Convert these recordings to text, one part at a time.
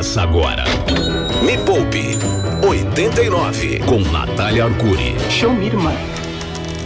Começa agora. Me Poupe 89 com Natália Arcuri. Show me, irmã.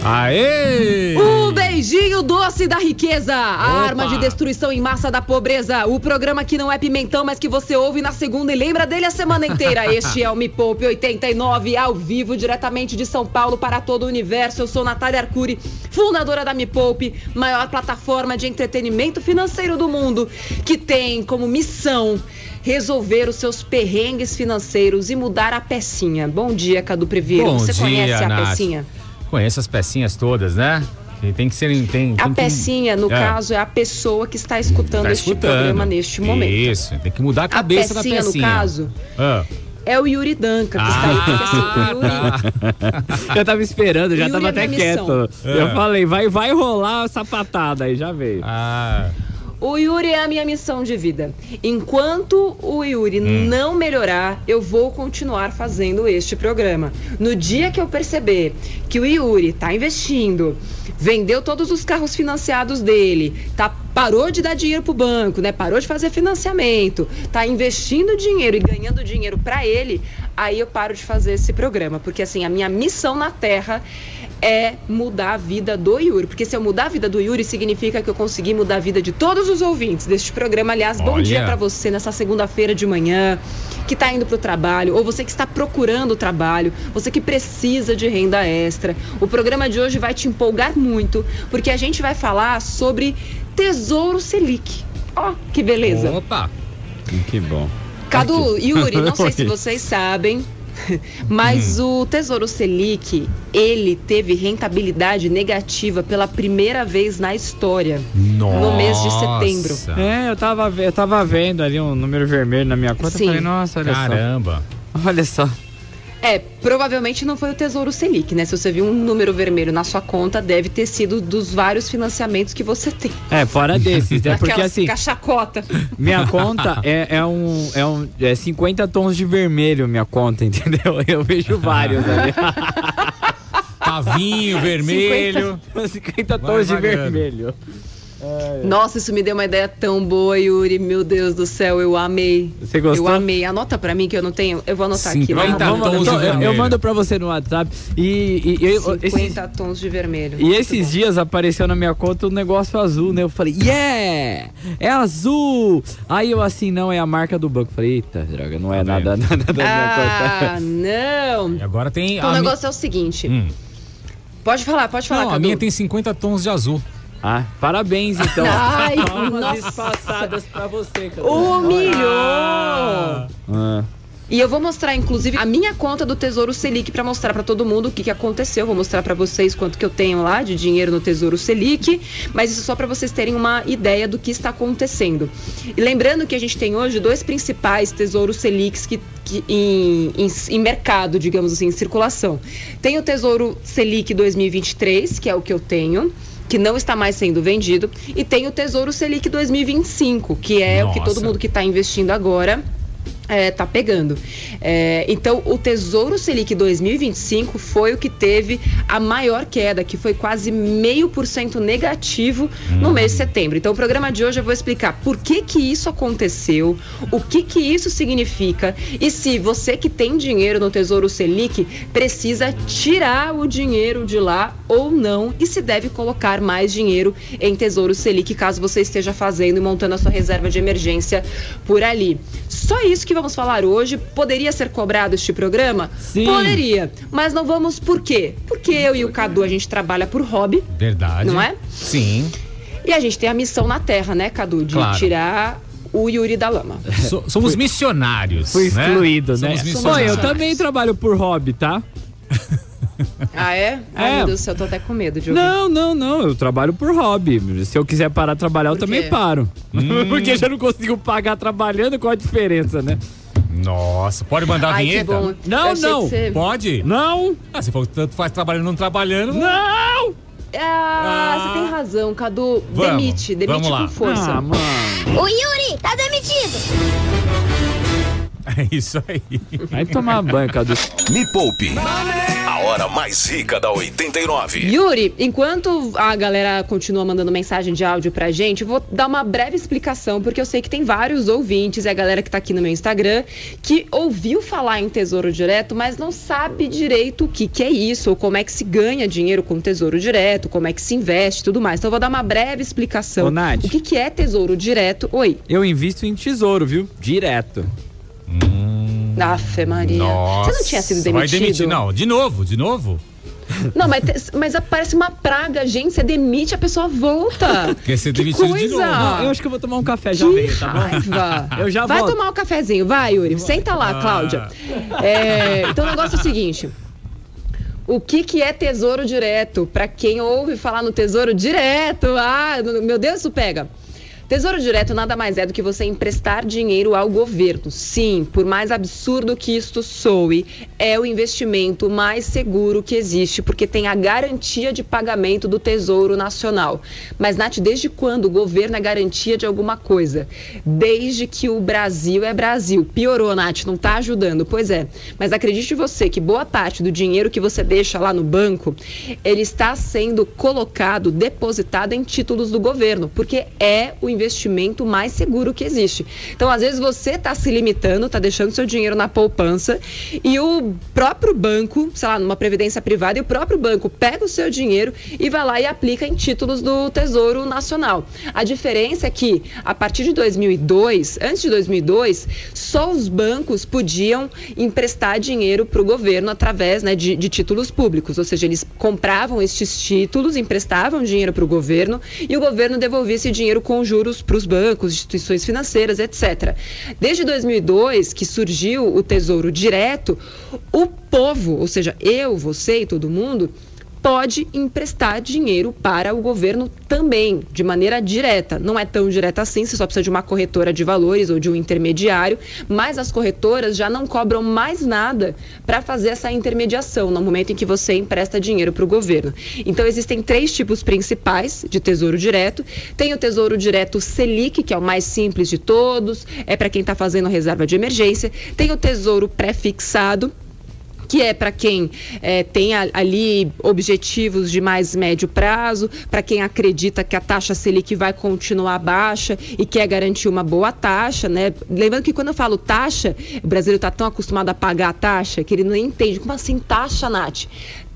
Aê! O beijinho doce da riqueza, a arma de destruição em massa da pobreza. O programa que não é pimentão, mas que você ouve na segunda e lembra dele a semana inteira. Este é o Me Poupe 89, ao vivo, diretamente de São Paulo para todo o universo. Eu sou Natália Arcuri, fundadora da Me Poupe, maior plataforma de entretenimento financeiro do mundo, que tem como missão resolver os seus perrengues financeiros e mudar a pecinha. Bom dia, Cadu Previeiro. Bom Você dia, conhece a Nath. pecinha? Conheço as pecinhas todas, né? Que Tem que ser. Tem, A tem que- pecinha, no É, caso, é a pessoa que está escutando tá este escutando. programa neste momento. Isso, tem que mudar a A cabeça pecinha, da no pecinha. caso, Ah. é o Yuri Danca que está aí. Assim, o Yuri, Eu tava esperando, já Yuri tava é até quieto. missão. Eu É. falei, vai, vai rolar a sapatada aí, já veio. Ah. O Yuri é a minha missão de vida. Enquanto o Yuri Hum. não melhorar, eu vou continuar fazendo este programa. No dia que eu perceber que o Yuri está investindo, vendeu todos os carros financiados dele, tá parou de dar dinheiro pro banco, né? Parou de fazer financiamento, tá investindo dinheiro e ganhando dinheiro para ele, aí eu paro de fazer esse programa, porque assim, a minha missão na Terra é mudar a vida do Yuri, porque se eu mudar a vida do Yuri significa que eu consegui mudar a vida de todos os ouvintes deste programa. Aliás, bom Olha. dia para você nessa segunda-feira de manhã, que tá indo pro trabalho, ou você que está procurando trabalho, você que precisa de renda extra. O programa de hoje vai te empolgar muito, porque a gente vai falar sobre Tesouro Selic. Ó, que beleza. Opa! Que bom. Cadu, Yuri, não sei se vocês sabem, mas o Tesouro Selic, ele teve rentabilidade negativa pela primeira vez na história. Nossa. No mês de setembro. É, eu tava, eu tava vendo ali um número vermelho na minha conta. Sim. Eu falei, nossa, olha Caramba. só. Olha só. É, provavelmente não foi o Tesouro Selic, né? Se você viu um número vermelho na sua conta, deve ter sido dos vários financiamentos que você tem. É, fora desses, né? Porque assim, cachacota. minha conta é, é um. É um. É 50 tons de vermelho, minha conta, entendeu? Eu vejo vários ali. Pavinho vermelho. 50 Vai tons de variando. Nossa, isso me deu uma ideia tão boa, Yuri. Meu Deus do céu, eu amei. Você gostou? Eu amei. Anota pra mim que eu não tenho. Eu vou anotar aqui. 50 Vamos- tons de eu, eu mando pra você no WhatsApp. E, e, e eu- esses, 50 tons de vermelho. E Muito esses bom. dias apareceu na minha conta um negócio azul, né? Eu falei, yeah! É azul! Aí eu assim, não, é a marca do banco. Falei, eita, droga, não é Tá nada, nada da minha Ah, conta. não. E agora tem. Então o a mi- negócio é o seguinte. Hum. Pode falar, pode falar, Não, a minha tem 50 tons de azul. Ah, parabéns então. Ai, Palmas espaçadas pra você, cara. Humilhou! Ah, E eu vou mostrar, inclusive, a minha conta do Tesouro Selic pra mostrar pra todo mundo o que, que aconteceu. Vou mostrar pra vocês quanto que eu tenho lá de dinheiro no Tesouro Selic, mas isso só pra vocês terem uma ideia do que está acontecendo. E lembrando que a gente tem hoje dois principais Tesouros Selics que, que em, em, em mercado, digamos assim, em circulação. Tem o Tesouro Selic 2023, que é o que eu tenho. Que não está mais sendo vendido, e tem o Tesouro Selic 2025, que é o que todo Nossa. mundo que está investindo agora é, tá pegando. É, então, o Tesouro Selic 2025 foi o que teve a maior queda, que foi quase meio por cento negativo no mês de setembro. Então, o programa de hoje eu vou explicar por que que isso aconteceu, o que que isso significa e se você que tem dinheiro no Tesouro Selic precisa tirar o dinheiro de lá ou não e se deve colocar mais dinheiro em Tesouro Selic caso você esteja fazendo e montando a sua reserva de emergência por ali. Só isso que vamos falar hoje. Poderia ser cobrado este programa? Sim. Poderia. Mas não vamos por quê? Porque eu e o Cadu a gente trabalha por hobby Verdade. Não é? Sim. e a gente tem a missão na Terra, né, Cadu? De Claro. tirar o Yuri da lama. So- somos missionários. fui né? excluído, né? Somos Bom, eu também trabalho por hobby, tá? Ah, é? Ai, É. meu Deus do céu, eu tô até com medo de ouvir. Não, não, não. Eu trabalho por hobby. Se eu quiser parar de trabalhar, eu também quê? paro. Hum. Porque eu já não consigo pagar trabalhando, qual a diferença, né? Nossa, pode mandar a Ai, que vinheta? bom. Não, Eu não. você- Pode? Não! Ah, se for tanto faz trabalhando não trabalhando. Não! Ah, Ah. você tem razão, Cadu. Vamos, demite, demite vamos lá. com força. Ah, mano. O Yuri tá demitido. É isso aí. Vai tomar banho, Cadu. Me Poupe. A hora mais rica da 89. Yuri, enquanto a galera continua mandando mensagem de áudio pra gente, eu vou dar uma breve explicação, porque eu sei que tem vários ouvintes e a galera que tá aqui no meu Instagram que ouviu falar em Tesouro Direto, mas não sabe direito o que, que é isso, ou como é que se ganha dinheiro com Tesouro Direto, como é que se investe e tudo mais. Então eu vou dar uma breve explicação. Ô, Nath. O que, que é Tesouro Direto? Oi. Eu invisto em tesouro, viu? Direto. Afe Maria. Nossa. Você não tinha sido Vai demitido? demitir. Não, de novo, de novo. Não, mas, te- mas parece uma praga, gente. Você demite, a pessoa volta. Quer ser que demitido de coisa. novo. Não, eu acho que eu vou tomar um café já Que tá bom? raiva. Eu já Vai volto. tomar um cafezinho, vai, Yuri. Senta lá, Ah. Cláudia. É, então o negócio é o seguinte. O que, que é tesouro direto? Para quem ouve falar no tesouro direto, ah, meu Deus, isso pega. Tesouro direto nada mais é do que você emprestar dinheiro ao governo. Sim, por mais absurdo que isto soe, é o investimento mais seguro que existe, porque tem a garantia de pagamento do Tesouro Nacional. Mas, Nath, desde quando o governo é garantia de alguma coisa? Desde que o Brasil é Brasil. Piorou, Nath, não está ajudando. Pois é. Mas acredite você que boa parte do dinheiro que você deixa lá no banco, ele está sendo colocado, depositado em títulos do governo, porque é o investimento mais seguro que existe. Então, às vezes você está se limitando, está deixando seu dinheiro na poupança e o próprio banco, sei lá, numa previdência privada, e o próprio banco pega o seu dinheiro e vai lá e aplica em títulos do Tesouro Nacional. A diferença é que a partir de 2002, antes de 2002, só os bancos podiam emprestar dinheiro para o governo através né, de, de títulos públicos, ou seja, eles compravam estes títulos, emprestavam dinheiro para o governo e o governo devolvia esse dinheiro com juros para os bancos, instituições financeiras, etc. Desde 2002, que surgiu o Tesouro Direto, o povo, ou seja, eu, você e todo mundo, pode emprestar dinheiro para o governo também, de maneira direta. Não é tão direta assim, você só precisa de uma corretora de valores ou de um intermediário, mas as corretoras já não cobram mais nada para fazer essa intermediação no momento em que você empresta dinheiro para o governo. Então, existem três tipos principais de tesouro direto. Tem o tesouro direto Selic, que é o mais simples de todos, é para quem está fazendo reserva de emergência. Tem o tesouro pré-fixado que é para quem eh, tem ali objetivos de mais médio prazo, para quem acredita que a taxa Selic vai continuar baixa e quer garantir uma boa taxa, né? Lembrando que quando eu falo taxa, o brasileiro está tão acostumado a pagar a taxa que ele não entende. Como assim taxa, Nath?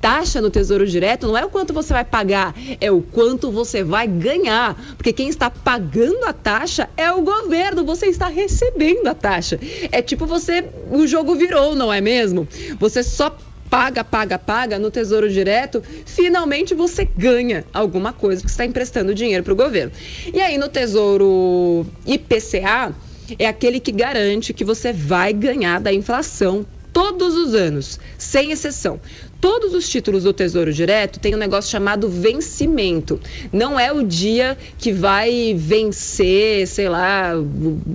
Taxa no Tesouro Direto não é o quanto você vai pagar, é o quanto você vai ganhar. Porque quem está pagando a taxa é o governo, você está recebendo a taxa. É tipo você, o jogo virou, não é mesmo? Você só paga, paga, paga no Tesouro Direto, finalmente você ganha alguma coisa, você está emprestando dinheiro para o governo. E aí no Tesouro IPCA, é aquele que garante que você vai ganhar da inflação todos os anos, sem exceção. Todos os títulos do Tesouro Direto têm um negócio chamado vencimento. Não é o dia que vai vencer, sei lá,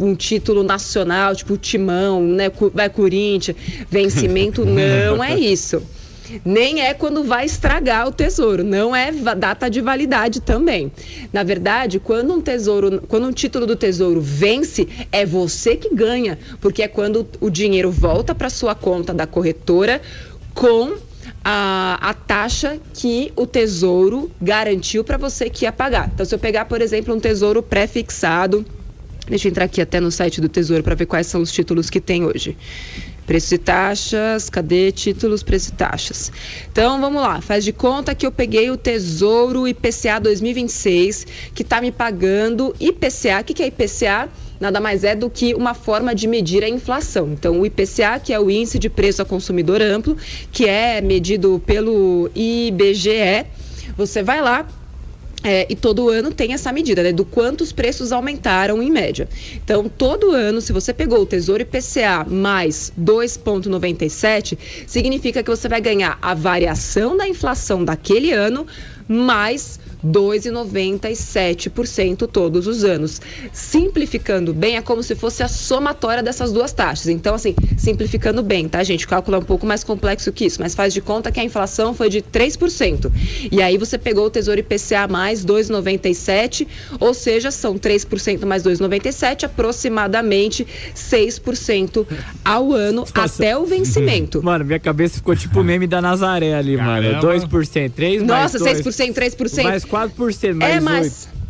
um título nacional, tipo o Timão, né, vai Corinthians. Vencimento não é isso. Nem é quando vai estragar o tesouro, não é data de validade também. Na verdade, quando um tesouro, quando um título do tesouro vence, é você que ganha, porque é quando o dinheiro volta para sua conta da corretora com a, a taxa que o tesouro garantiu para você que ia pagar. Então, se eu pegar, por exemplo, um tesouro pré-fixado, deixa eu entrar aqui até no site do Tesouro para ver quais são os títulos que tem hoje. Preço e taxas, cadê títulos, preço e taxas? Então vamos lá, faz de conta que eu peguei o Tesouro IPCA 2026, que está me pagando IPCA. O que, que é IPCA? Nada mais é do que uma forma de medir a inflação. Então, o IPCA, que é o Índice de Preço ao Consumidor Amplo, que é medido pelo IBGE, você vai lá, é, e todo ano tem essa medida, né, do quanto os preços aumentaram em média. Então, todo ano, se você pegou o Tesouro IPCA mais 2,97, significa que você vai ganhar a variação da inflação daquele ano mais 2,97% todos os anos. Simplificando bem, é como se fosse a somatória dessas duas taxas. Então, assim, simplificando bem, tá, gente? O cálculo é um pouco mais complexo que isso, mas faz de conta que a inflação foi de 3%. E aí você pegou o Tesouro IPCA mais 2,97, ou seja, são 3% mais 2,97, aproximadamente 6% ao ano Nossa. até o vencimento. Mano, minha cabeça ficou tipo o meme da Nazaré ali, Caramba. mano. 2%, 3 Nossa, mais 2%, 3%. Mais 4%, mais é, mais... 8%.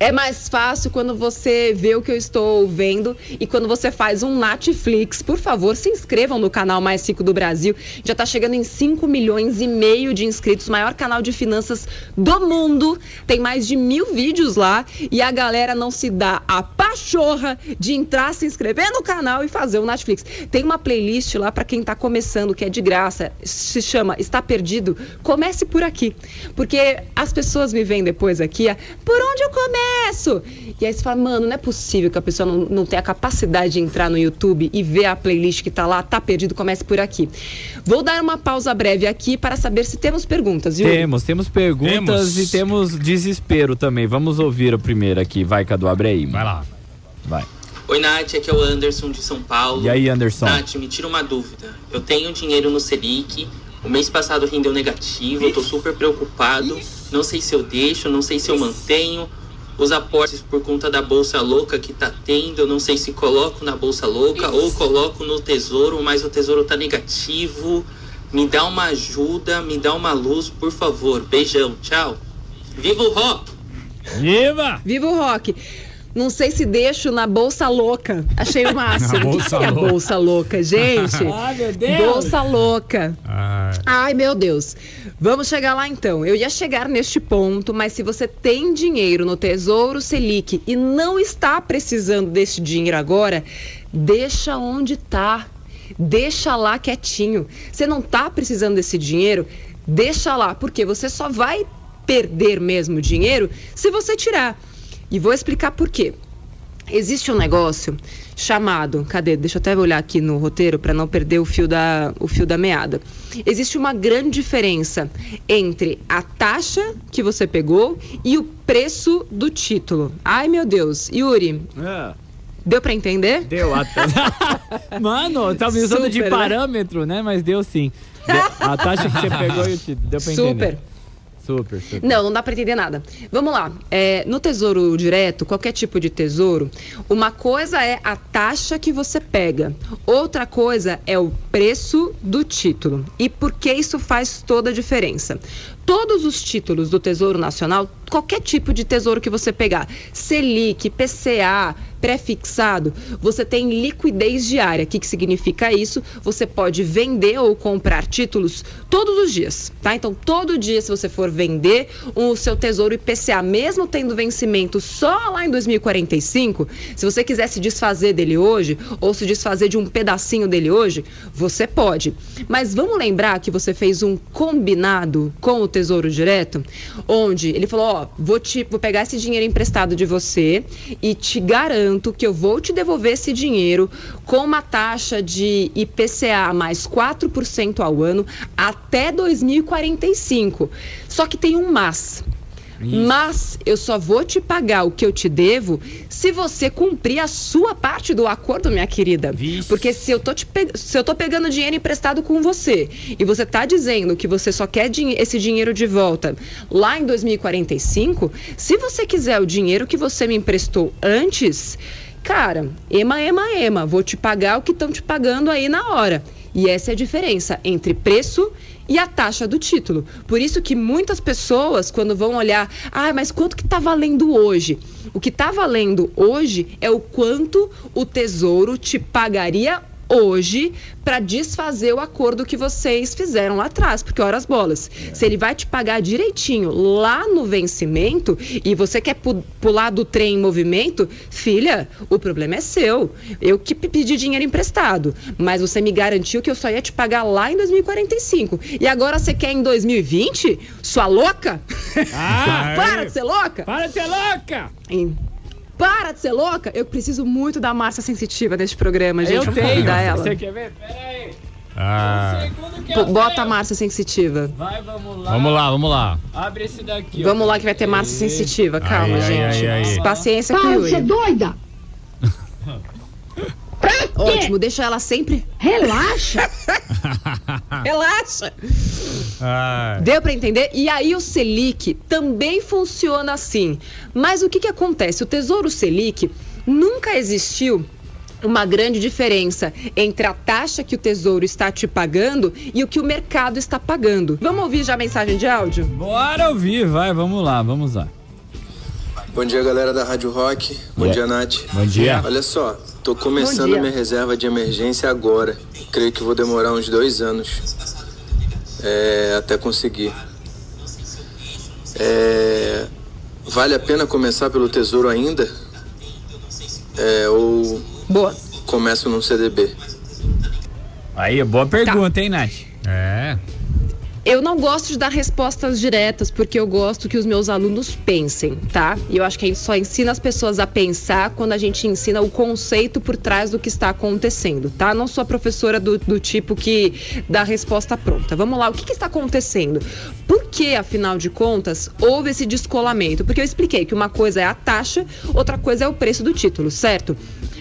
É mais fácil quando você vê o que eu estou vendo e quando você faz um Netflix. Por favor, se inscrevam no canal Mais Rico do Brasil. Já está chegando em 5 milhões e meio de inscritos, maior canal de finanças do mundo. Tem mais de mil vídeos lá e a galera não se dá a pachorra de entrar, se inscrever no canal e fazer o Netflix. Tem uma playlist lá para quem está começando, que é de graça. Se chama Está Perdido? Comece por aqui. Porque as pessoas me veem depois aqui, por onde eu começo? Sucesso! E aí você fala, mano, não é possível que a pessoa não, não tenha a capacidade de entrar no YouTube e ver a playlist que tá lá, tá perdido, comece por aqui. Vou dar uma pausa breve aqui para saber se temos perguntas, viu? Temos, temos perguntas temos. e temos desespero também. Vamos ouvir o primeiro aqui, vai, Cadu, abre aí. Vai lá. Vai. Oi, Nath, aqui é o Anderson de São Paulo. E aí, Anderson? Nath, me tira uma dúvida. Eu tenho dinheiro no Selic, o mês passado rendeu negativo, eu tô super preocupado. Não sei se eu deixo, não sei se eu mantenho os aportes por conta da bolsa louca que tá tendo, eu não sei se coloco na bolsa louca Isso. ou coloco no tesouro, mas o tesouro tá negativo. Me dá uma ajuda, me dá uma luz, por favor. Beijão, tchau. Viva o rock! Viva! Viva o rock! Não sei se deixo na bolsa louca. Achei o máximo. O que, que é a bolsa louca, gente? Ai, meu Deus. Bolsa louca. Ai. Ai, meu Deus. Vamos chegar lá então. Eu ia chegar neste ponto, mas se você tem dinheiro no Tesouro Selic e não está precisando desse dinheiro agora, deixa onde tá. Deixa lá quietinho. Você não está precisando desse dinheiro, deixa lá, porque você só vai perder mesmo dinheiro se você tirar. E vou explicar por quê. Existe um negócio chamado, cadê? Deixa eu até olhar aqui no roteiro para não perder o fio da o fio da meada. Existe uma grande diferença entre a taxa que você pegou e o preço do título. Ai, meu Deus. Yuri. É. Deu para entender? Deu. Mano, tá me usando Super, de né? parâmetro, né? Mas deu sim. A taxa que você pegou e o título. Deu para entender. Super. Super, super. Não, não dá para entender nada. Vamos lá. É, no tesouro direto, qualquer tipo de tesouro, uma coisa é a taxa que você pega, outra coisa é o preço do título. E por que isso faz toda a diferença? Todos os títulos do Tesouro Nacional, qualquer tipo de tesouro que você pegar, Selic, PCA, pré-fixado, você tem liquidez diária. O que, que significa isso? Você pode vender ou comprar títulos todos os dias, tá? Então, todo dia, se você for vender o seu tesouro IPCA, mesmo tendo vencimento só lá em 2045, se você quiser se desfazer dele hoje ou se desfazer de um pedacinho dele hoje, você pode. Mas vamos lembrar que você fez um combinado com o Tesouro Direto, onde ele falou: Ó, vou, te, vou pegar esse dinheiro emprestado de você e te garanto garanto que eu vou te devolver esse dinheiro com uma taxa de IPCA mais 4% ao ano até 2045. Só que tem um mas. Isso. Mas eu só vou te pagar o que eu te devo se você cumprir a sua parte do acordo, minha querida. Vixe. Porque se eu, tô te pe... se eu tô pegando dinheiro emprestado com você e você tá dizendo que você só quer din esse dinheiro de volta lá em 2045, se você quiser o dinheiro que você me emprestou antes, cara, ema, ema, ema, vou te pagar o que estão te pagando aí na hora. E essa é a diferença entre preço e a taxa do título. Por isso que muitas pessoas, quando vão olhar, ah, mas quanto que está valendo hoje? O que está valendo hoje é o quanto o Tesouro te pagaria hoje para desfazer o acordo que vocês fizeram lá atrás, porque horas bolas. É. Se ele vai te pagar direitinho lá no vencimento e você quer pu pular do trem em movimento, filha, o problema é seu. Eu que pedi dinheiro emprestado, mas você me garantiu que eu só ia te pagar lá em 2045. E agora você quer em 2020? Sua louca? Ah, para de ser louca! Para de ser louca! Para de ser louca! Eu preciso muito da Márcia Sensitiva nesse programa, gente. Eu tenho. Ela. Você quer ver? Pera aí. Ah, Bota a Márcia sensitiva. Vai, vamos lá. vamos lá, vamos lá. Abre esse daqui. Vamos lá que vai ter Márcia sensitiva. Calma, ai, gente. ai, ai. Paciência com o Para de ser Yuri. doida! Pra quê? Ótimo, deixa ela sempre. Relaxa! Relaxa. Ah, Deu pra entender? E aí o Selic também funciona assim. Mas o que que acontece? O Tesouro Selic nunca existiu uma grande diferença entre a taxa que o Tesouro está te pagando e o que o mercado está pagando. Vamos ouvir já a mensagem de áudio? Bora ouvir, vai, vamos lá, vamos lá. Bom dia, galera da Rádio Rock. Bom Yeah. dia, Nath. bom dia. Olha só, tô começando minha reserva de emergência agora. Creio que vou demorar uns dois anos é, até conseguir. É, vale a pena começar pelo Tesouro ainda? É, ou Boa. começo num CDB? Aí, boa pergunta, hein, Nath? É. Eu não gosto de dar respostas diretas, porque eu gosto que os meus alunos pensem, tá? E eu acho que a gente só ensina as pessoas a pensar quando a gente ensina o conceito por trás do que está acontecendo, tá? Não sou a professora do, do tipo que dá resposta pronta. Vamos lá, o que, que está acontecendo? Por que, afinal de contas, houve esse descolamento? Porque eu expliquei que uma coisa é a taxa, outra coisa é o preço do título, certo?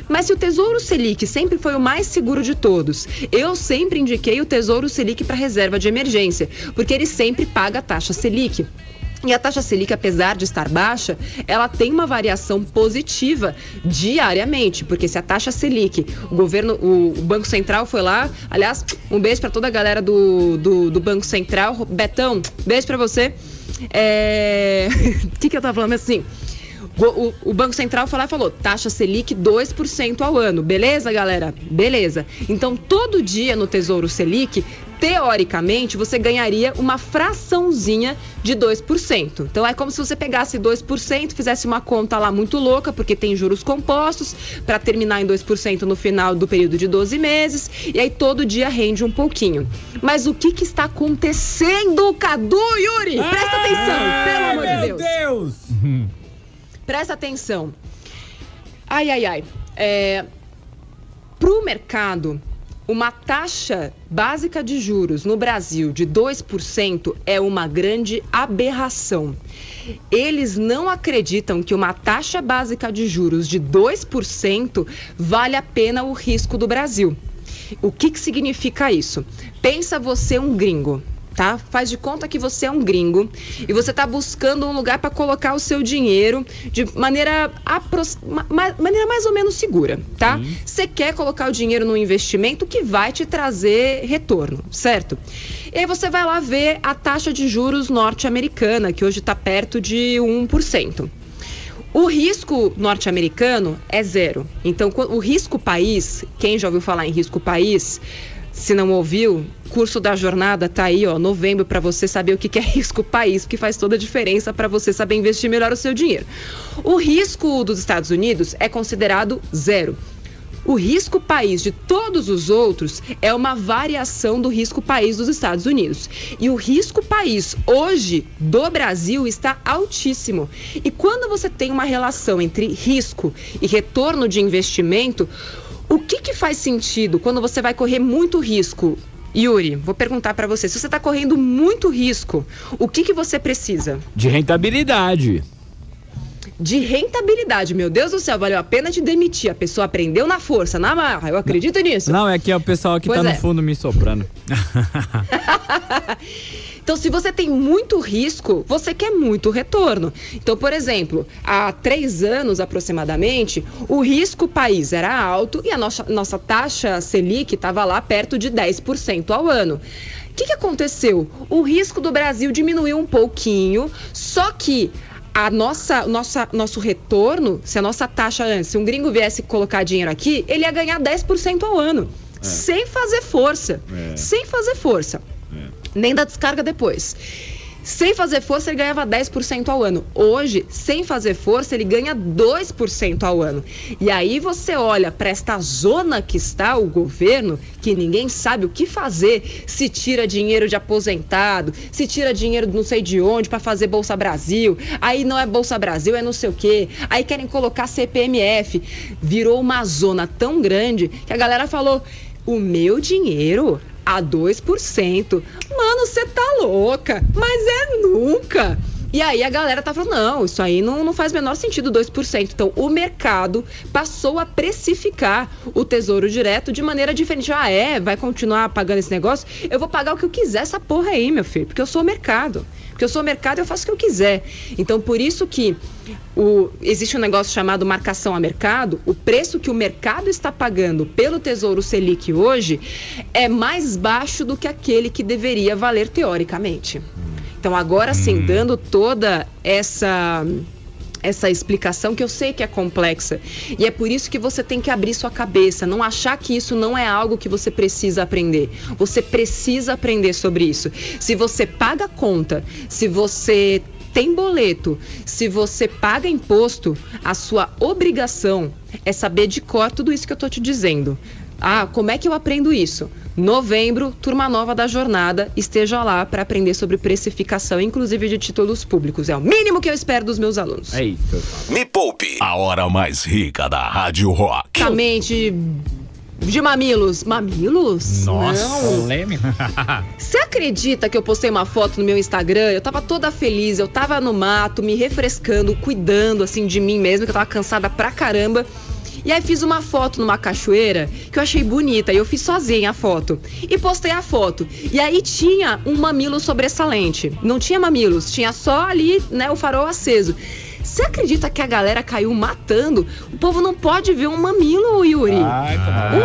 Mas se o Tesouro Selic sempre foi o mais seguro de todos, eu sempre indiquei o Tesouro Selic para reserva de emergência, porque ele sempre paga a taxa Selic. E a taxa Selic, apesar de estar baixa, ela tem uma variação positiva diariamente, porque se a taxa Selic, o governo, o, Banco Central foi lá, aliás, um beijo para toda a galera do, do, do Banco Central, Betão, beijo para você. É... O que, que eu tava falando assim? O, o- Banco Central foi lá e falou: taxa Selic 2% ao ano. Beleza, galera? Beleza. Então, todo dia no Tesouro Selic, teoricamente, você ganharia uma fraçãozinha de 2%. Então, é como se você pegasse 2%, fizesse uma conta lá muito louca, porque tem juros compostos, para terminar em 2% no final do período de 12 meses, e aí todo dia rende um pouquinho. Mas o que, que está acontecendo, Cadu, Yuri? Presta atenção, pelo amor de Deus. Deus! Presta atenção. Ai, ai, ai. É, Para o mercado, uma taxa básica de juros no Brasil de 2% é uma grande aberração. Eles não acreditam que uma taxa básica de juros de 2% vale a pena o risco do Brasil. O que, que significa isso? Pensa você um gringo. Tá? Faz de conta que você é um gringo e você está buscando um lugar para colocar o seu dinheiro de maneira, apros- ma- ma- maneira mais ou menos segura, tá? Você quer colocar o dinheiro num investimento que vai te trazer retorno, certo? E aí você vai lá ver a taxa de juros norte-americana, que hoje está perto de 1%. O risco norte-americano é zero. Então, o risco país, quem já ouviu falar em risco país, se não ouviu, curso da jornada tá aí, ó, novembro, para você saber o que que é risco país, que faz toda a diferença para você saber investir melhor o seu dinheiro. O risco dos Estados Unidos é considerado zero. O risco país de todos os outros é uma variação do risco país dos Estados Unidos. E o risco país hoje do Brasil está altíssimo. E quando você tem uma relação entre risco e retorno de investimento, o que, que faz sentido quando você vai correr muito risco? Yuri, vou perguntar para você. Se você está correndo muito risco, o que, que você precisa? De rentabilidade. de rentabilidade. Meu Deus do céu, valeu a pena te demitir. A pessoa aprendeu na força, na marra. Eu acredito nisso. Não, é que é o pessoal que Pois tá é. no fundo me soprando. Então, se você tem muito risco, você quer muito retorno. Então, por exemplo, há três anos aproximadamente, o risco país era alto e a nossa, nossa taxa Selic estava lá perto de 10% ao ano. O que, que aconteceu? O risco do Brasil diminuiu um pouquinho, só que a nossa, nossa, nosso retorno, se a nossa taxa antes, se um gringo viesse colocar dinheiro aqui, ele ia ganhar 10% ao ano. Sem fazer força. Sem fazer força. Nem da descarga depois. Sem fazer força, ele ganhava 10% ao ano. Hoje, sem fazer força, ele ganha 2% ao ano. E aí você olha para esta zona que está o governo, que ninguém sabe o que fazer, se tira dinheiro de aposentado, se tira dinheiro não sei de onde para fazer Bolsa Brasil. Aí não é Bolsa Brasil, é não sei o quê. Aí querem colocar CPMF. Virou uma zona tão grande que a galera falou: "O meu dinheiro a 2%. Mano, você tá louca, mas é nunca. E aí a galera tá falando, não, isso aí não, não faz menor sentido, 2%. Então o mercado passou a precificar o Tesouro Direto de maneira diferente. Ah, é? Vai continuar pagando esse negócio? Eu vou pagar o que eu quiser essa porra aí, meu filho, porque eu sou o mercado. Porque eu sou o mercado e eu faço o que eu quiser. Então, por isso que o, existe um negócio chamado marcação a mercado. O preço que o mercado está pagando pelo Tesouro Selic hoje é mais baixo do que aquele que deveria valer teoricamente. Então, agora sim, dando toda essa essa explicação que eu sei que é complexa. E é por isso que você tem que abrir sua cabeça, não achar que isso não é algo que você precisa aprender. Você precisa aprender sobre isso. Se você paga conta, se você tem boleto, se você paga imposto, a sua obrigação é saber de cor tudo isso que eu estou te dizendo. Ah, como é que eu aprendo isso? Novembro, turma nova da jornada, esteja lá para aprender sobre precificação, inclusive de títulos públicos. É o mínimo que eu espero dos meus alunos. É isso. Me Poupe, a hora mais rica da Rádio Rock. Exatamente. De mamilos. Mamilos? Nossa, Não. Você acredita que eu postei uma foto no meu Instagram? Eu tava toda feliz, eu tava no mato, me refrescando, cuidando assim de mim mesma, que eu tava cansada pra caramba. E aí fiz uma foto numa cachoeira que eu achei bonita e eu fiz sozinha a foto. E postei a foto. E aí tinha um mamilo sobressalente. Não tinha mamilos, tinha só ali, né, o farol aceso. Você acredita que a galera caiu matando? O povo não pode ver um mamilo, Yuri.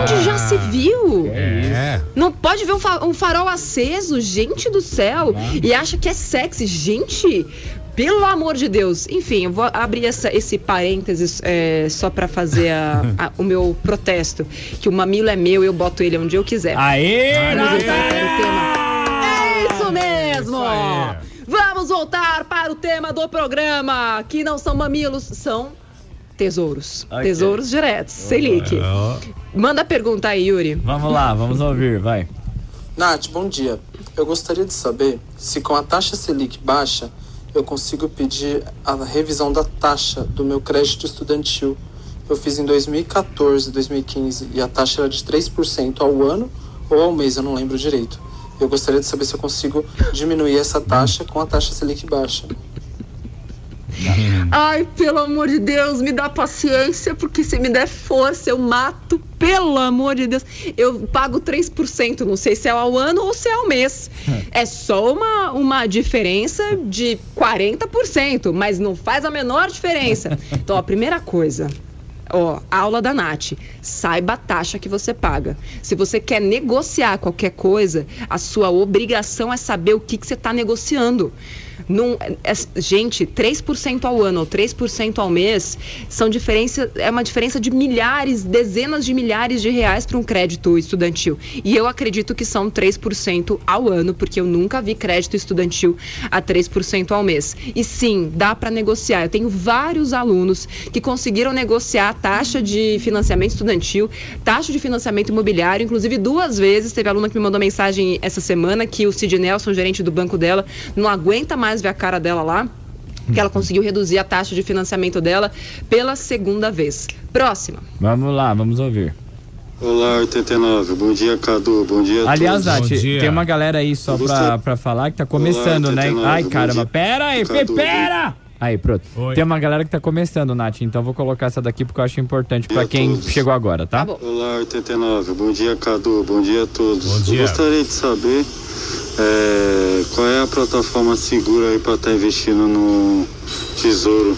Onde já se viu? É. Não pode ver um, fa- um farol aceso, gente do céu. E acha que é sexy. Gente, pelo amor de Deus. Enfim, eu vou abrir essa- esse parênteses é, só pra fazer a- a- o meu protesto. Que o mamilo é meu, eu boto ele onde eu quiser. Aê! Vamos voltar para o tema. É isso mesmo! Isso. Vamos voltar para o tema do programa, que não são mamilos, são tesouros. Ok. Tesouros diretos, Selic. Manda a pergunta aí, Yuri. Vamos lá, vamos ouvir, vai. Nath, bom dia. Eu gostaria de saber se com a taxa Selic baixa eu consigo pedir a revisão da taxa do meu crédito estudantil. Eu fiz em 2014, 2015 e a taxa era de 3% ao ano ou ao mês, eu não lembro direito. Eu gostaria de saber se eu consigo diminuir essa taxa com a taxa Selic baixa. Ai, pelo amor de Deus, me dá paciência, porque se me der força, eu mato. Pelo amor de Deus. Eu pago 3%, não sei se é ao ano ou se é ao mês. É só uma, uma diferença de 40%, mas não faz a menor diferença. Então, a primeira coisa, Ó, aula da Nath. Saiba a taxa que você paga. Se você quer negociar qualquer coisa, a sua obrigação é saber o que, que você está negociando. Não, é- gente, 3% ao ano ou 3% ao mês são diferença, é uma diferença de milhares, dezenas de milhares de reais para um crédito estudantil. E eu acredito que são 3% ao ano, porque eu nunca vi crédito estudantil a 3% ao mês. E sim, dá para negociar. Eu tenho vários alunos que conseguiram negociar taxa de financiamento estudantil, taxa de financiamento imobiliário, inclusive duas vezes. Teve aluna que me mandou mensagem essa semana que o Sid Nelson, gerente do banco dela, não aguenta mais ver a cara dela lá. Que ela conseguiu reduzir a taxa de financiamento dela pela segunda vez. Próxima. Vamos lá, vamos ouvir. Olá, 89. Bom dia, Cadu. Bom dia a Aliás, todos. Dia. tem uma galera aí só pra, pra falar que tá começando, né? 89, Ai, caramba, dia. pera aí, Cadu. pera! Aí, pronto. Oi. Tem uma galera que tá começando, Nath, então vou colocar essa daqui porque eu acho importante pra E a quem todos. chegou agora, tá? Tá. Olá, 89. Bom dia, Cadu. Bom dia a todos. Bom dia. Eu gostaria de saber é, qual é a plataforma segura aí para estar investindo no Tesouro.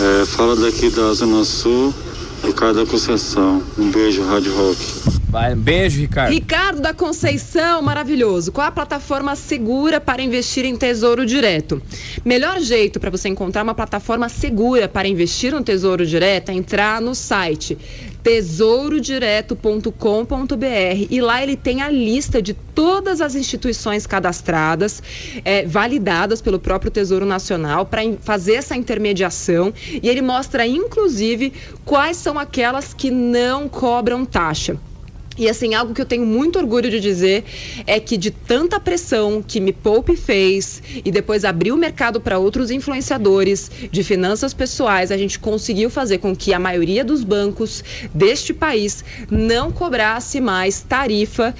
É, fala daqui da Zona Sul, Ricardo da Conceição. Um beijo, Rádio Rock. Vai, um beijo, Ricardo. Ricardo da Conceição, maravilhoso. Qual a plataforma segura para investir em Tesouro Direto? Melhor jeito para você encontrar uma plataforma segura para investir no Tesouro Direto é entrar no site tesourodireto.com.br e lá ele tem a lista de todas as instituições cadastradas, eh, validadas pelo próprio Tesouro Nacional para fazer essa intermediação e ele mostra inclusive quais são aquelas que não cobram taxa. E assim, algo que eu tenho muito orgulho de dizer é que de tanta pressão que Me Poupe fez e depois abriu o mercado para outros influenciadores de finanças pessoais, a gente conseguiu fazer com que a maioria dos bancos deste país não cobrasse mais tarifa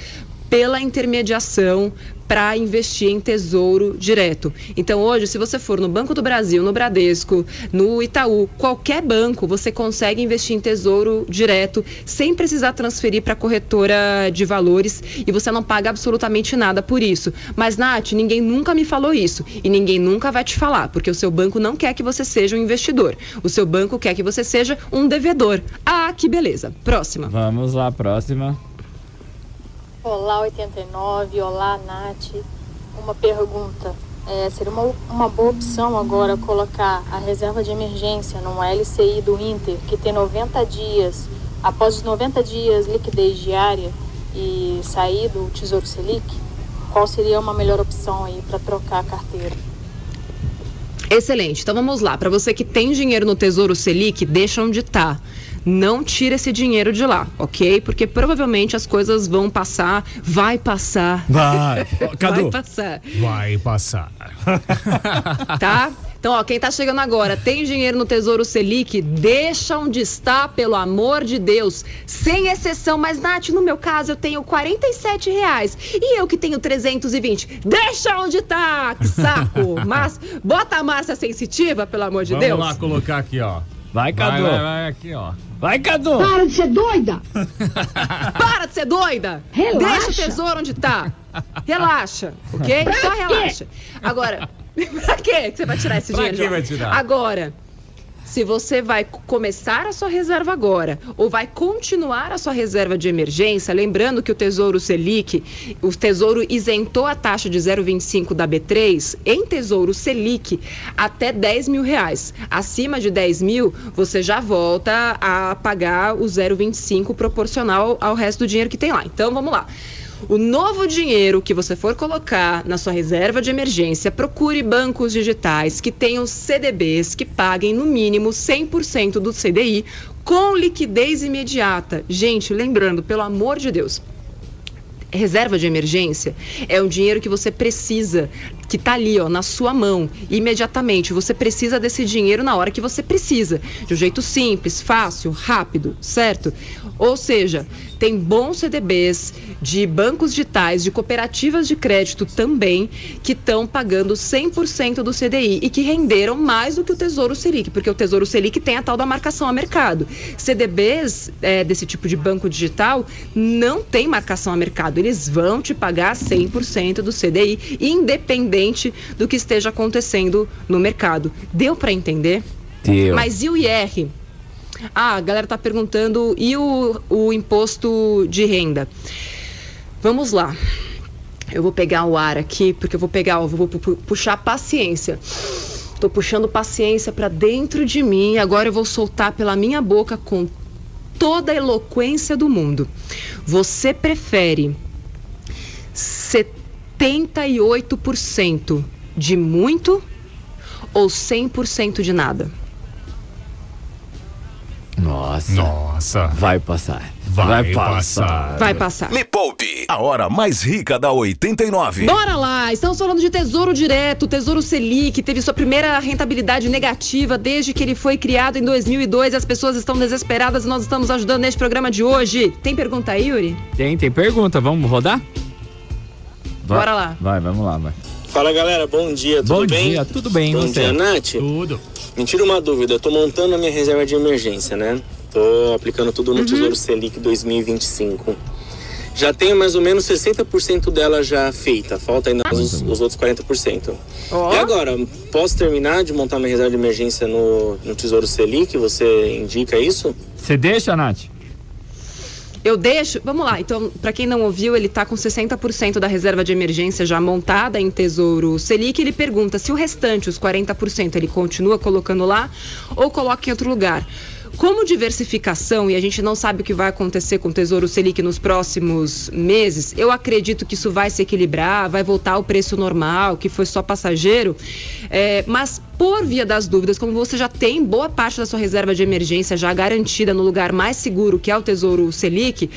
pela intermediação para investir em tesouro direto. Então, hoje, se você for no Banco do Brasil, no Bradesco, no Itaú, qualquer banco, você consegue investir em tesouro direto sem precisar transferir para a corretora de valores e você não paga absolutamente nada por isso. Mas, Nath, ninguém nunca me falou isso e ninguém nunca vai te falar, porque o seu banco não quer que você seja um investidor. O seu banco quer que você seja um devedor. Ah, que beleza. Próxima. Vamos lá, próxima. Olá 89, olá Nath. Uma pergunta. É, seria uma, uma boa opção agora colocar a reserva de emergência numa LCI do Inter, que tem 90 dias, após os 90 dias liquidez diária e sair do Tesouro Selic? Qual seria uma melhor opção aí para trocar a carteira? Excelente. Então vamos lá. Para você que tem dinheiro no Tesouro Selic, deixa onde está não tira esse dinheiro de lá, ok? Porque provavelmente as coisas vão passar, vai passar. Vai. Cadu. Vai passar. Vai passar. Tá? Então, ó, quem tá chegando agora, tem dinheiro no Tesouro Selic, deixa onde está, pelo amor de Deus. Sem exceção, mas Nath, no meu caso, eu tenho 47 reais. E eu que tenho 320. Deixa onde tá, que saco. Mas bota a Márcia sensitiva, pelo amor de Vamos Deus. lá colocar aqui, ó. Vai, Cadu. Vai, vai, vai aqui, ó. Vai, Cadu. Para de ser doida! Para de ser doida! Relaxa. Deixa o tesouro onde tá. Relaxa, ok? Só relaxa. Agora, pra quê que você vai tirar esse Pra dinheiro? que de lá? vai tirar? Agora, se você vai começar a sua reserva agora ou vai continuar a sua reserva de emergência, lembrando que o Tesouro Selic, o Tesouro isentou a taxa de 0,25 da B3 em Tesouro Selic até 10 mil reais. Acima de 10 mil, você já volta a pagar o 0,25 proporcional ao resto do dinheiro que tem lá. Então, vamos lá. O novo dinheiro que você for colocar na sua reserva de emergência, procure bancos digitais que tenham CDBs que paguem no mínimo 100% do CDI com liquidez imediata. Gente, lembrando, pelo amor de Deus, reserva de emergência é um dinheiro que você precisa, que está ali, ó, na sua mão, imediatamente. Você precisa desse dinheiro na hora que você precisa, de um jeito simples, fácil, rápido, certo? Ou seja, tem bons CDBs de bancos digitais, de cooperativas de crédito também, que estão pagando 100% do CDI e que renderam mais do que o Tesouro Selic, porque o Tesouro Selic tem a tal da marcação a mercado. CDBs é, desse tipo de banco digital não tem marcação a mercado, eles vão te pagar 100% do CDI, independente do que esteja acontecendo no mercado. Deu para entender? Deu. Mas e o IR? Ah, a galera tá perguntando, e o, o imposto de renda? Vamos lá. Eu vou pegar o ar aqui, porque eu vou pegar, vou pu- pu- puxar paciência. Tô puxando paciência para dentro de mim, agora eu vou soltar pela minha boca com toda a eloquência do mundo. Você prefere 78% de muito ou 100% de nada? Nossa. Nossa. Vai passar. Vai passar. Vai passar. Me Poupe, a hora mais rica da 89. Bora lá! Estamos falando de Tesouro Direto, Tesouro Selic, teve sua primeira rentabilidade negativa desde que ele foi criado em 2002. As pessoas estão desesperadas e nós estamos ajudando neste programa de hoje. Tem pergunta aí, Yuri? Tem, tem pergunta. Vamos rodar? Vai. Bora lá. Vai, vamos lá, vai. Fala galera, bom dia, tudo Bom bem? dia, tudo bem, Bom você? dia, Nath. Tudo. Me tira uma dúvida, eu tô montando a minha reserva de emergência, né? Tô aplicando tudo no Tesouro Selic 2025. Já tenho mais ou menos 60% dela já feita, falta ainda os, os outros 40%. Ó. E agora, posso terminar de montar minha reserva de emergência no, no Tesouro Selic? Você indica isso? Você deixa, Nath? Eu deixo. Vamos lá. Então, para quem não ouviu, ele está com 60% da reserva de emergência já montada em Tesouro Selic. Ele pergunta se o restante, os 40%, ele continua colocando lá ou coloca em outro lugar. Como diversificação, e a gente não sabe o que vai acontecer com o Tesouro Selic nos próximos meses, eu acredito que isso vai se equilibrar, vai voltar ao preço normal, que foi só passageiro. É, mas por via das dúvidas, como você já tem boa parte da sua reserva de emergência já garantida no lugar mais seguro, que é o Tesouro Selic,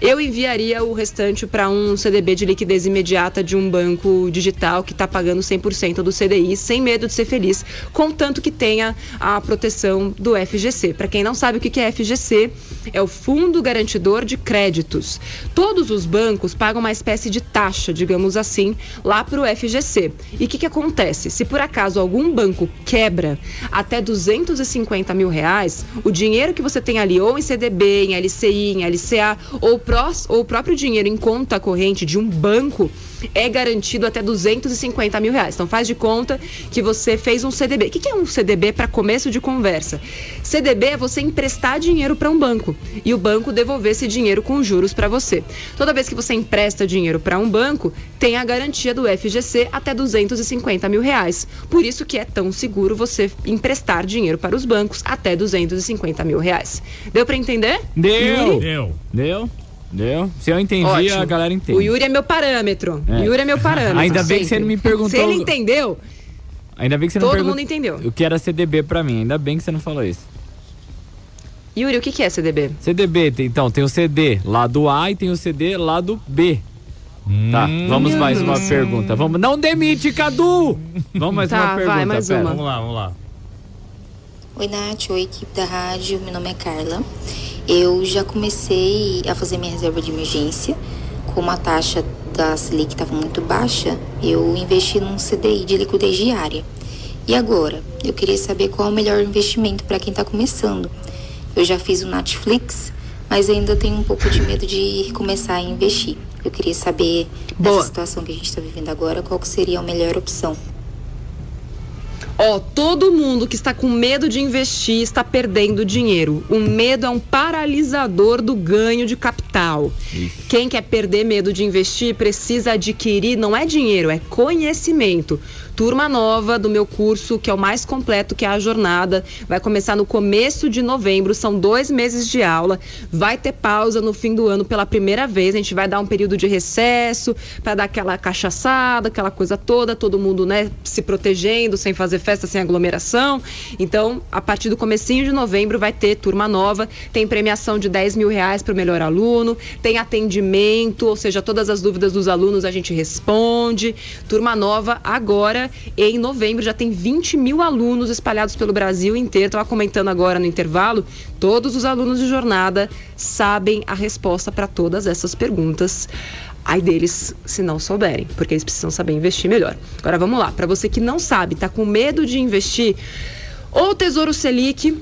eu enviaria o restante para um CDB de liquidez imediata de um banco digital que está pagando 100% do CDI, sem medo de ser feliz, contanto que tenha a proteção do FGC. Para quem não sabe o que é FGC, é o Fundo Garantidor de Créditos. Todos os bancos pagam uma espécie de taxa, digamos assim, lá para o FGC. E o que, que acontece? Se por acaso algum banco quebra até 250 mil reais, o dinheiro que você tem ali, ou em CDB, em LCI, em LCA, ou, ou o próprio dinheiro em conta corrente de um banco, é garantido até 250 mil reais. Então faz de conta que você fez um CDB. O que é um CDB para começo de conversa? CDB é você emprestar dinheiro para um banco e o banco devolver esse dinheiro com juros para você. Toda vez que você empresta dinheiro para um banco, tem a garantia do FGC até 250 mil reais. Por isso que é tão seguro você emprestar dinheiro para os bancos até 250 mil reais. Deu para entender? Deu. Deu. Deu. Deu? Se eu entendi, Ótimo. a galera entende. O Yuri é meu parâmetro. É. O Yuri é meu parâmetro. Ainda bem que você não me perguntou- Se ele entendeu, Ainda bem que você não todo perguntou mundo entendeu. o que era CDB pra mim. Ainda bem que você não falou isso. Yuri, o que que é CDB? CDB, então, tem o CD lado A e tem o CD lado B. Tá, Hum. vamos mais uma pergunta. Vamos, não demite, Cadu! Vamos mais Tá, uma vai, pergunta, mais pera. uma. Vamos lá, vamos lá. Oi, Nath. Oi, equipe da rádio. Meu nome é Carla. Eu já comecei a fazer minha reserva de emergência. Como a taxa da Selic estava muito baixa, eu investi num CDI de liquidez diária. E agora? Eu queria saber qual é o melhor investimento para quem está começando. Eu já fiz o Netflix, mas ainda tenho um pouco de medo de começar a investir. Eu queria saber, Boa. nessa situação que a gente está vivendo agora, qual seria a melhor opção. Ó, todo mundo que está com medo de investir está perdendo dinheiro. O medo é um paralisador do ganho de capital. Quem quer perder medo de investir precisa adquirir, não é dinheiro, é conhecimento. Turma nova do meu curso, que é o mais completo, que é a jornada, vai começar no começo de novembro, são dois meses de aula. Vai ter pausa no fim do ano pela primeira vez. A gente vai dar um período de recesso para dar aquela cachaçada, aquela coisa toda, todo mundo né, se protegendo, sem fazer festa, sem aglomeração. Então, a partir do comecinho de novembro vai ter turma nova, tem premiação de 10 mil reais para o melhor aluno, tem atendimento, ou seja, todas as dúvidas dos alunos a gente responde. Turma nova agora em novembro já tem 20 mil alunos espalhados pelo Brasil inteiro. Estava comentando agora no intervalo, todos os alunos de jornada sabem a resposta para todas essas perguntas. Ai deles se não souberem, porque eles precisam saber investir melhor. Agora vamos lá, para você que não sabe, tá com medo de investir, ou Tesouro Selic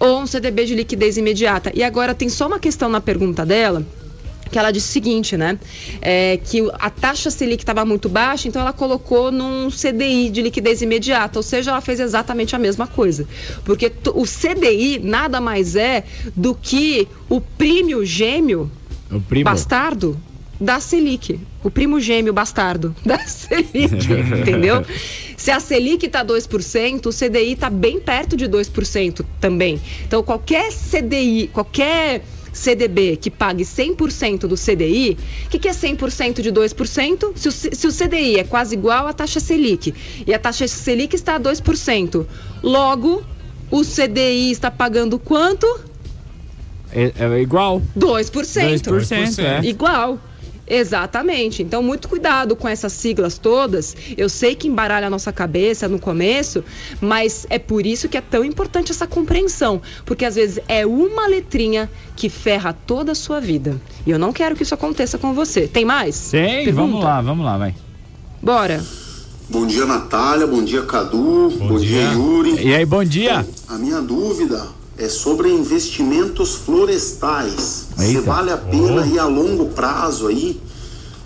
ou um CDB de liquidez imediata. E agora tem só uma questão na pergunta dela, que ela disse o seguinte, né? É, que a taxa Selic estava muito baixa, então ela colocou num CDI de liquidez imediata, ou seja, ela fez exatamente a mesma coisa. Porque o CDI nada mais é do que o prêmio gêmeo O primo. bastardo da Selic. O primo gêmeo bastardo da Selic, entendeu? Se a Selic está 2%, o CDI está bem perto de 2% também. Então, qualquer CDI, qualquer CDB que pague 100% do CDI, o que, que é 100% de 2%? Se o, se o CDI é quase igual à taxa Selic e a taxa Selic está a 2%, logo o CDI está pagando quanto? É, é igual. 2%. 2%, é. Igual. Exatamente. Então, muito cuidado com essas siglas todas. Eu sei que embaralha a nossa cabeça no começo, mas é por isso que é tão importante essa compreensão. Porque às vezes é uma letrinha que ferra toda a sua vida. E eu não quero que isso aconteça com você. Tem mais? Tem, Pergunta? vamos lá, vamos lá, vai. Bora. Bom dia, Natália. Bom dia, Cadu. Bom, dia. Yuri. E aí, bom dia. A minha dúvida é sobre investimentos florestais. Se Eita. vale a pena Oh. ir a longo prazo aí,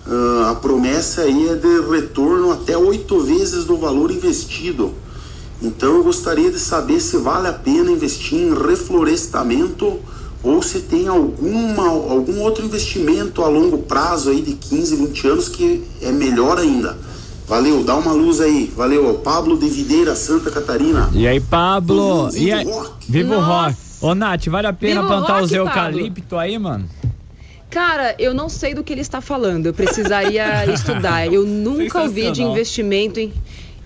ah, a promessa aí é de retorno até oito vezes do valor investido. Então eu gostaria de saber se vale a pena investir em reflorestamento ou se tem alguma, algum outro investimento a longo prazo aí de 15, 20 anos que é melhor ainda. Valeu, dá uma luz aí. Valeu, ó, Pablo de Videira, Santa Catarina. E aí, Pablo? E aí? o rock. Viva o Nossa. rock. Ô, Nath, vale a pena Viva o plantar rock, os Pablo. eucalipto aí, mano? Cara, eu não sei do que ele está falando. Eu precisaria estudar. Eu nunca ouvi de investimento em.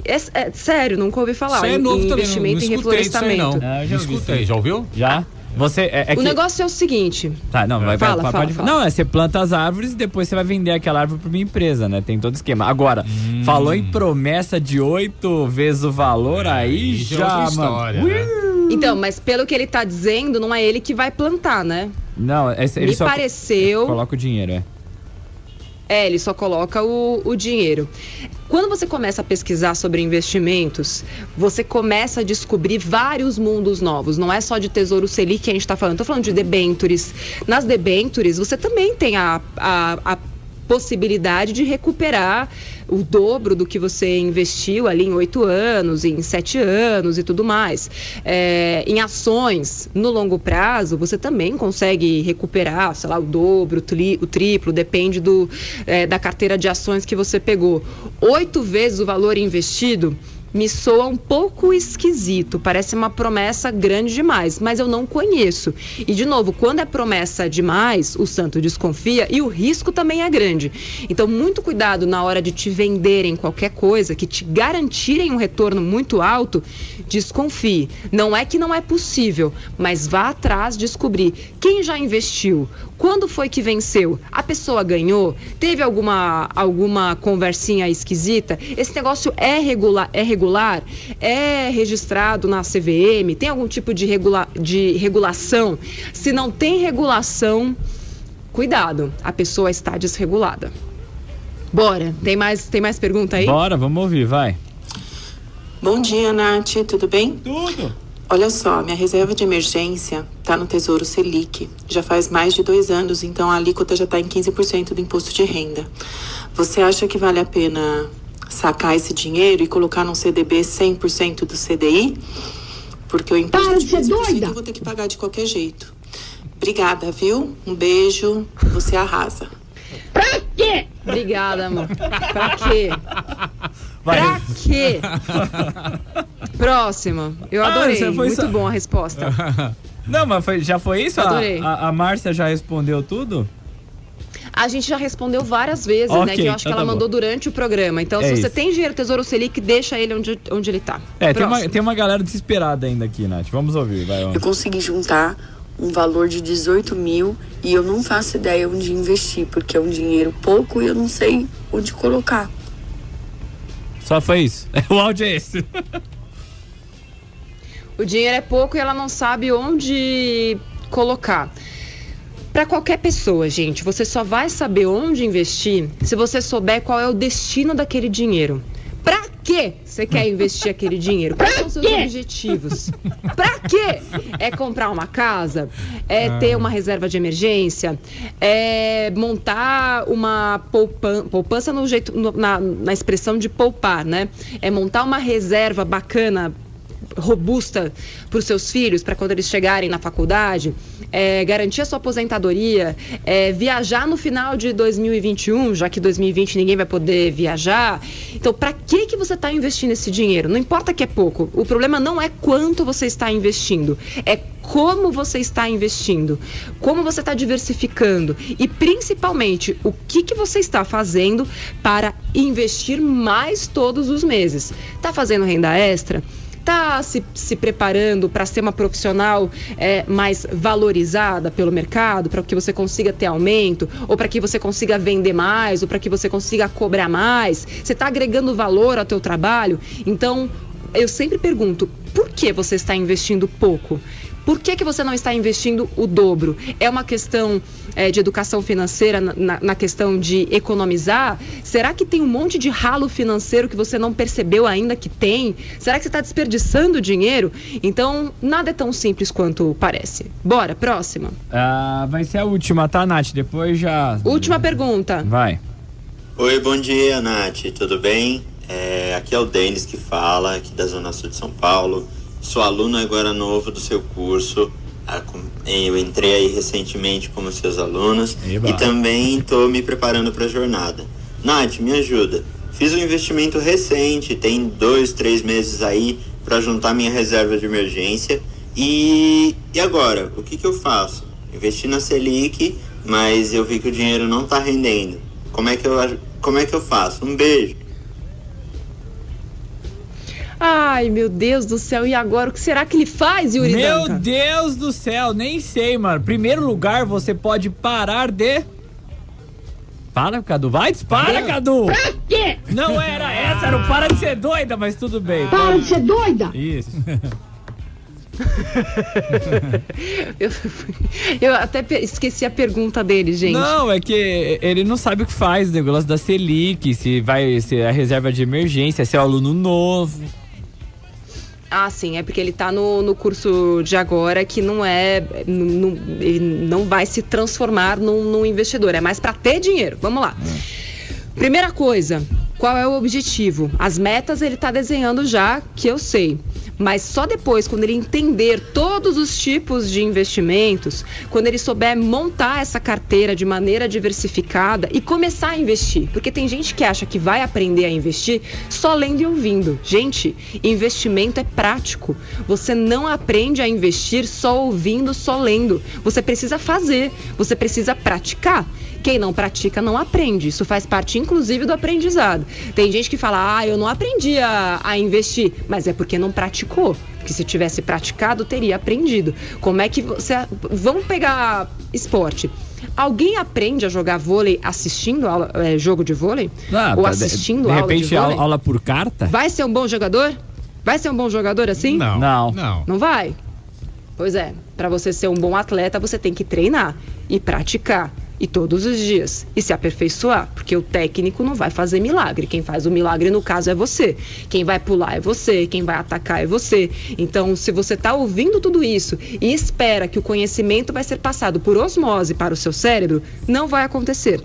É, é sério, nunca ouvi falar. Isso é novo em também, investimento não, em não escutei isso aí não. reflorestamento. Ah, já Não escutei, já ouviu? Já? Você é, é O que- negócio é o seguinte. Tá, não, vai, Fala, vai- fala, pode fala. Não, é você planta as árvores e depois você vai vender aquela árvore pra uma empresa, né? Tem todo esquema. Agora, Hum. falou em promessa de oito vezes o valor, aí Isso é já, outra mano. história, né? Então, mas pelo que ele tá dizendo, não é ele que vai plantar, né? Não, esse- ele Me só pareceu. coloca o dinheiro, é. É, ele só coloca o, o dinheiro. Quando você começa a pesquisar sobre investimentos, você começa a descobrir vários mundos novos. Não é só de Tesouro Selic que a gente está falando. Estou falando de debentures. Nas debentures, você também tem a, a, a possibilidade de recuperar o dobro do que você investiu ali em oito anos, em sete anos e tudo mais. É, em ações, no longo prazo, você também consegue recuperar, sei lá, o dobro, o, tri- o triplo, depende do, é, da carteira de ações que você pegou. Oito vezes o valor investido me soa um pouco esquisito, parece uma promessa grande demais, mas eu não conheço. E de novo, quando é promessa demais, o santo desconfia e o risco também é grande. Então, muito cuidado na hora de te venderem qualquer coisa que te garantirem um retorno muito alto, desconfie. Não é que não é possível, mas vá atrás descobrir quem já investiu, quando foi que venceu, a pessoa ganhou, teve alguma alguma conversinha esquisita, esse negócio é regular, é regular, é registrado na CVM, tem algum tipo de, regula, de regulação? Se não tem regulação, cuidado, a pessoa está desregulada. Bora, tem mais, tem mais pergunta aí? Bora, vamos ouvir, vai. Bom dia, Nath, tudo bem? Tudo. Olha só, minha reserva de emergência está no Tesouro Selic. Já faz mais de dois anos, então a alíquota já está em 15% do imposto de renda. Você acha que vale a pena sacar esse dinheiro e colocar num CDB 100% do CDI? Porque o imposto Para de ser 15% doida! eu vou ter que pagar de qualquer jeito. Obrigada, viu? Um beijo, você arrasa. Pra quê? Obrigada, amor. Pra quê? Pra quê? Próxima. Eu Ah, adorei. você foi Muito só- bom a resposta. Não, mas foi- já foi isso? A, Adorei. a, a Márcia já respondeu tudo? A gente já respondeu várias vezes, né? Ok, Que eu acho que então ela tá bom. mandou durante o programa. Então, É se você isso. tem dinheiro Tesouro Selic, deixa ele onde, onde ele tá. É, tem uma, tem uma galera desesperada ainda aqui, Nath. Vamos ouvir, vai. Eu vamos. consegui juntar um valor de 18 mil e eu não faço ideia onde investir, porque é um dinheiro pouco e eu não sei onde colocar. Só foi isso. O áudio é esse. O dinheiro é pouco e ela não sabe onde colocar. Para qualquer pessoa, gente, você só vai saber onde investir se você souber qual é o destino daquele dinheiro. Pra que você quer investir aquele dinheiro? Quais são os seus objetivos? Pra quê? É comprar uma casa? É Ah. ter uma reserva de emergência? É montar uma poupança, poupança no jeito, no- na, na expressão de poupar, né? É montar uma reserva bacana robusta para os seus filhos, para quando eles chegarem na faculdade, é, garantir a sua aposentadoria, é, viajar no final de 2021, já que 2020 ninguém vai poder viajar. Então, para que que você está investindo esse dinheiro? Não importa que é pouco. O problema não é quanto você está investindo, é como você está investindo, como você está diversificando e principalmente o que, que você está fazendo para investir mais todos os meses. Está fazendo renda extra? Está se, se preparando para ser uma profissional é, mais valorizada pelo mercado, para que você consiga ter aumento, ou para que você consiga vender mais, ou para que você consiga cobrar mais? Você está agregando valor ao teu trabalho? Então, eu sempre pergunto, por que você está investindo pouco? Por que, que você não está investindo o dobro? É uma questão é, de educação financeira na- na, questão de economizar? Será que tem um monte de ralo financeiro que você não percebeu ainda que tem? Será que você está desperdiçando dinheiro? Então, nada é tão simples quanto parece. Bora, próxima. Ah, vai ser a última, tá, Nath? Depois já. Última pergunta. Vai. Oi, bom dia, Nath. Tudo bem? É, aqui é o Denis que fala, aqui da Zona Sul de São Paulo. Sou aluno agora novo do seu curso. Ah, Eu entrei aí recentemente como seus alunos Eba. e também estou me preparando para a jornada. Nath, me ajuda. Fiz um investimento recente, tem dois, três meses aí para juntar minha reserva de emergência. E, e agora, o que, que eu faço? Investi na Selic, mas eu vi que o dinheiro não está rendendo. Como é que eu, como é que eu faço? Um beijo. Ai, meu Deus do céu, e agora? O que será que ele faz, Yuri Meu Danca? Deus do céu, nem sei, mano. Primeiro lugar, você pode parar de. Para, Cadu. Vai, dispara, Cadu. Pra quê? Não era essa, era o para de ser doida, mas tudo bem. Para de ser doida! Isso. Eu, eu até esqueci a pergunta dele, gente. Não, é que ele não sabe o que faz, o negócio da Selic, se vai ser a reserva de emergência, se é o aluno novo. Ah, sim, é porque ele tá no, no curso de agora que não é. Não, não- ele não vai se transformar num, num investidor, é mais para ter dinheiro. Vamos lá. Primeira coisa, qual é o objetivo? As metas ele tá desenhando já, que eu sei. Mas só depois, quando ele entender todos os tipos de investimentos, quando ele souber montar essa carteira de maneira diversificada e começar a investir. Porque tem gente que acha que vai aprender a investir só lendo e ouvindo. Gente, investimento é prático. Você não aprende a investir só ouvindo, só lendo. Você precisa fazer, você precisa praticar. Quem não pratica não aprende. Isso faz parte, inclusive, do aprendizado. Tem gente que fala, ah, eu não aprendi a, a investir, mas é porque não praticou. Porque se tivesse praticado, teria aprendido. Como é que você. Vamos pegar esporte. Alguém aprende a jogar vôlei assistindo aula, é, jogo de vôlei? Ah, Ou de- assistindo de, aula repente, de vôlei? aula, aula por carta? Vai ser um bom jogador? Vai ser um bom jogador assim? Não. Não. Não. Não vai? Pois é, para você ser um bom atleta, você tem que treinar e praticar. E todos os dias. E se aperfeiçoar. Porque o técnico não vai fazer milagre. Quem faz o milagre, no caso, é você. Quem vai pular é você. Quem vai atacar é você. Então, se você está ouvindo tudo isso e espera que o conhecimento vai ser passado por osmose para o seu cérebro, não vai acontecer.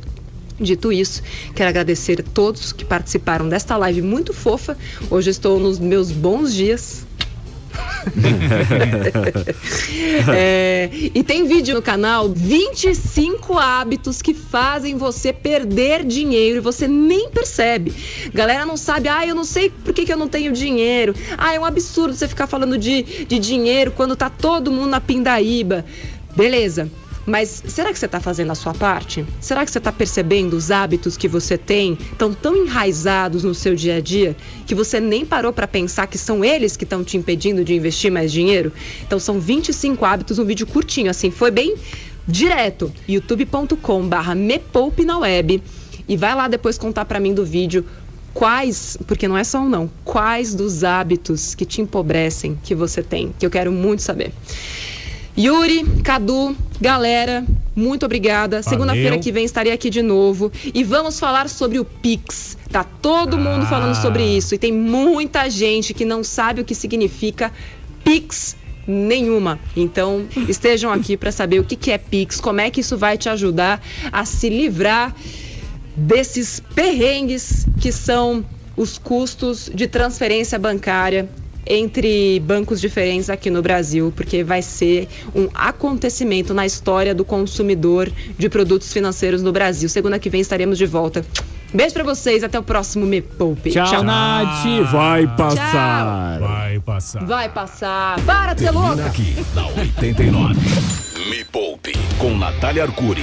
Dito isso, quero agradecer a todos que participaram desta live muito fofa. Hoje estou nos meus bons dias. É, e tem vídeo no canal 25 hábitos que fazem você perder dinheiro e você nem percebe. Galera não sabe, ah, eu não sei por que, que eu não tenho dinheiro. Ah, é um absurdo você ficar falando de, de dinheiro quando tá todo mundo na pindaíba. Beleza. Mas será que você está fazendo a sua parte? Será que você está percebendo os hábitos que você tem estão tão enraizados no seu dia a dia que você nem parou para pensar que são eles que estão te impedindo de investir mais dinheiro? Então são 25 hábitos, um vídeo curtinho, assim, foi bem direto. youtube.com/barra me poupe na web e vai lá depois contar para mim do vídeo quais, porque não é só um não, quais dos hábitos que te empobrecem que você tem, que eu quero muito saber. Yuri, Cadu, galera, muito obrigada. Segunda-feira que vem estarei aqui de novo e vamos falar sobre o Pix. Tá todo mundo falando sobre isso e tem muita gente que não sabe o que significa Pix nenhuma. Então, estejam aqui para saber o que que é Pix, como é que isso vai te ajudar a se livrar desses perrengues que são os custos de transferência bancária entre bancos diferentes aqui no Brasil, porque vai ser um acontecimento na história do consumidor de produtos financeiros no Brasil. Segunda que vem estaremos de volta. Beijo pra vocês, até o próximo Me Poupe. Tchau, Nath. Vai passar. Vai passar. Vai passar. Para de ser louca. Aqui na 89. Me Poupe com Natália Arcuri.